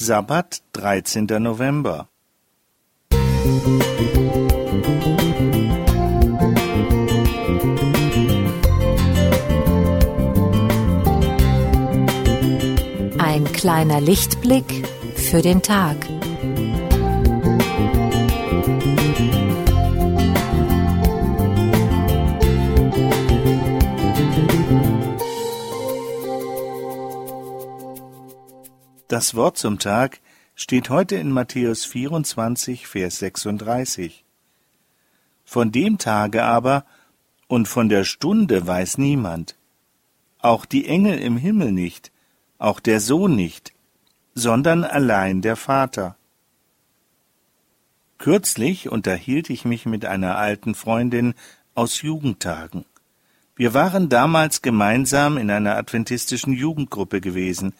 Sabbat, 13. November. Ein kleiner Lichtblick für den Tag. Das Wort zum Tag steht heute in Matthäus 24, Vers 36. Von dem Tage aber und von der Stunde weiß niemand, auch die Engel im Himmel nicht, auch der Sohn nicht, sondern allein der Vater. Kürzlich unterhielt ich mich mit einer alten Freundin aus Jugendtagen. Wir waren damals gemeinsam in einer adventistischen Jugendgruppe gewesen,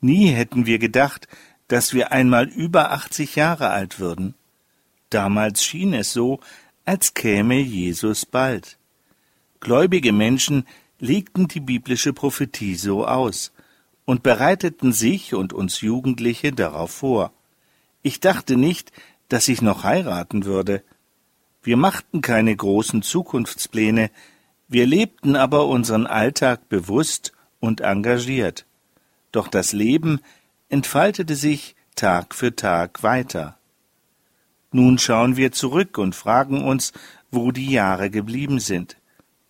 Nie hätten wir gedacht, dass wir einmal über achtzig Jahre alt würden. Damals schien es so, als käme Jesus bald. Gläubige Menschen legten die biblische Prophetie so aus und bereiteten sich und uns Jugendliche darauf vor. Ich dachte nicht, dass ich noch heiraten würde. Wir machten keine großen Zukunftspläne, wir lebten aber unseren Alltag bewusst und engagiert. Doch das Leben entfaltete sich Tag für Tag weiter. Nun schauen wir zurück und fragen uns, wo die Jahre geblieben sind.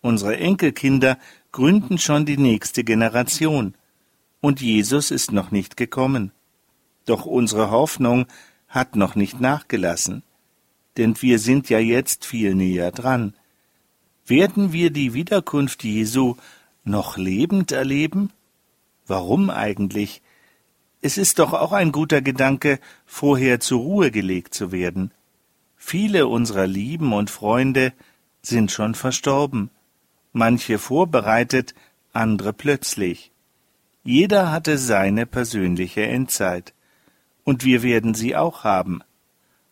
Unsere Enkelkinder gründen schon die nächste Generation, und Jesus ist noch nicht gekommen. Doch unsere Hoffnung hat noch nicht nachgelassen, denn wir sind ja jetzt viel näher dran. Werden wir die Wiederkunft Jesu noch lebend erleben? Warum eigentlich? Es ist doch auch ein guter Gedanke, vorher zur Ruhe gelegt zu werden. Viele unserer Lieben und Freunde sind schon verstorben, manche vorbereitet, andere plötzlich. Jeder hatte seine persönliche Endzeit, und wir werden sie auch haben.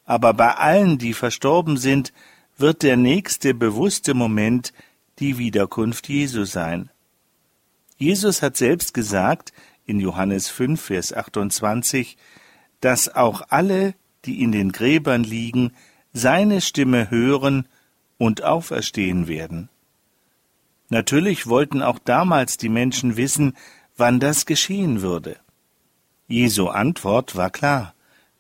Aber bei allen, die verstorben sind, wird der nächste bewusste Moment die Wiederkunft Jesu sein. Jesus hat selbst gesagt, in Johannes 5, Vers 28, dass auch alle, die in den Gräbern liegen, seine Stimme hören und auferstehen werden. Natürlich wollten auch damals die Menschen wissen, wann das geschehen würde. Jesu Antwort war klar,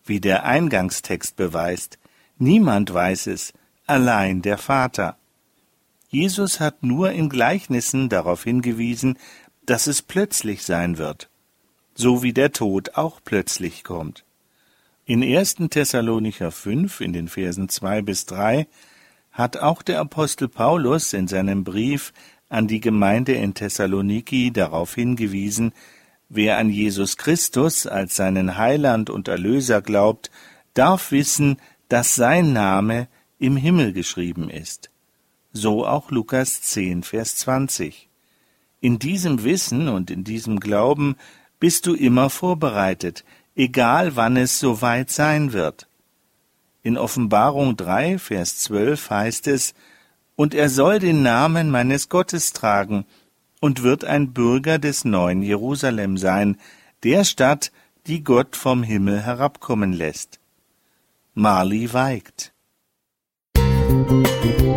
wie der Eingangstext beweist. Niemand weiß es, allein der Vater. Jesus hat nur in Gleichnissen darauf hingewiesen, dass es plötzlich sein wird, so wie der Tod auch plötzlich kommt. In 1. Thessalonicher 5 in den Versen 2 bis 3 hat auch der Apostel Paulus in seinem Brief an die Gemeinde in Thessaloniki darauf hingewiesen, wer an Jesus Christus als seinen Heiland und Erlöser glaubt, darf wissen, dass sein Name im Himmel geschrieben ist. So auch Lukas 10, Vers 20. In diesem Wissen und in diesem Glauben bist du immer vorbereitet, egal wann es soweit sein wird. In Offenbarung 3, Vers 12 heißt es, Und er soll den Namen meines Gottes tragen und wird ein Bürger des neuen Jerusalem sein, der Stadt, die Gott vom Himmel herabkommen lässt. Marley weigt. Musik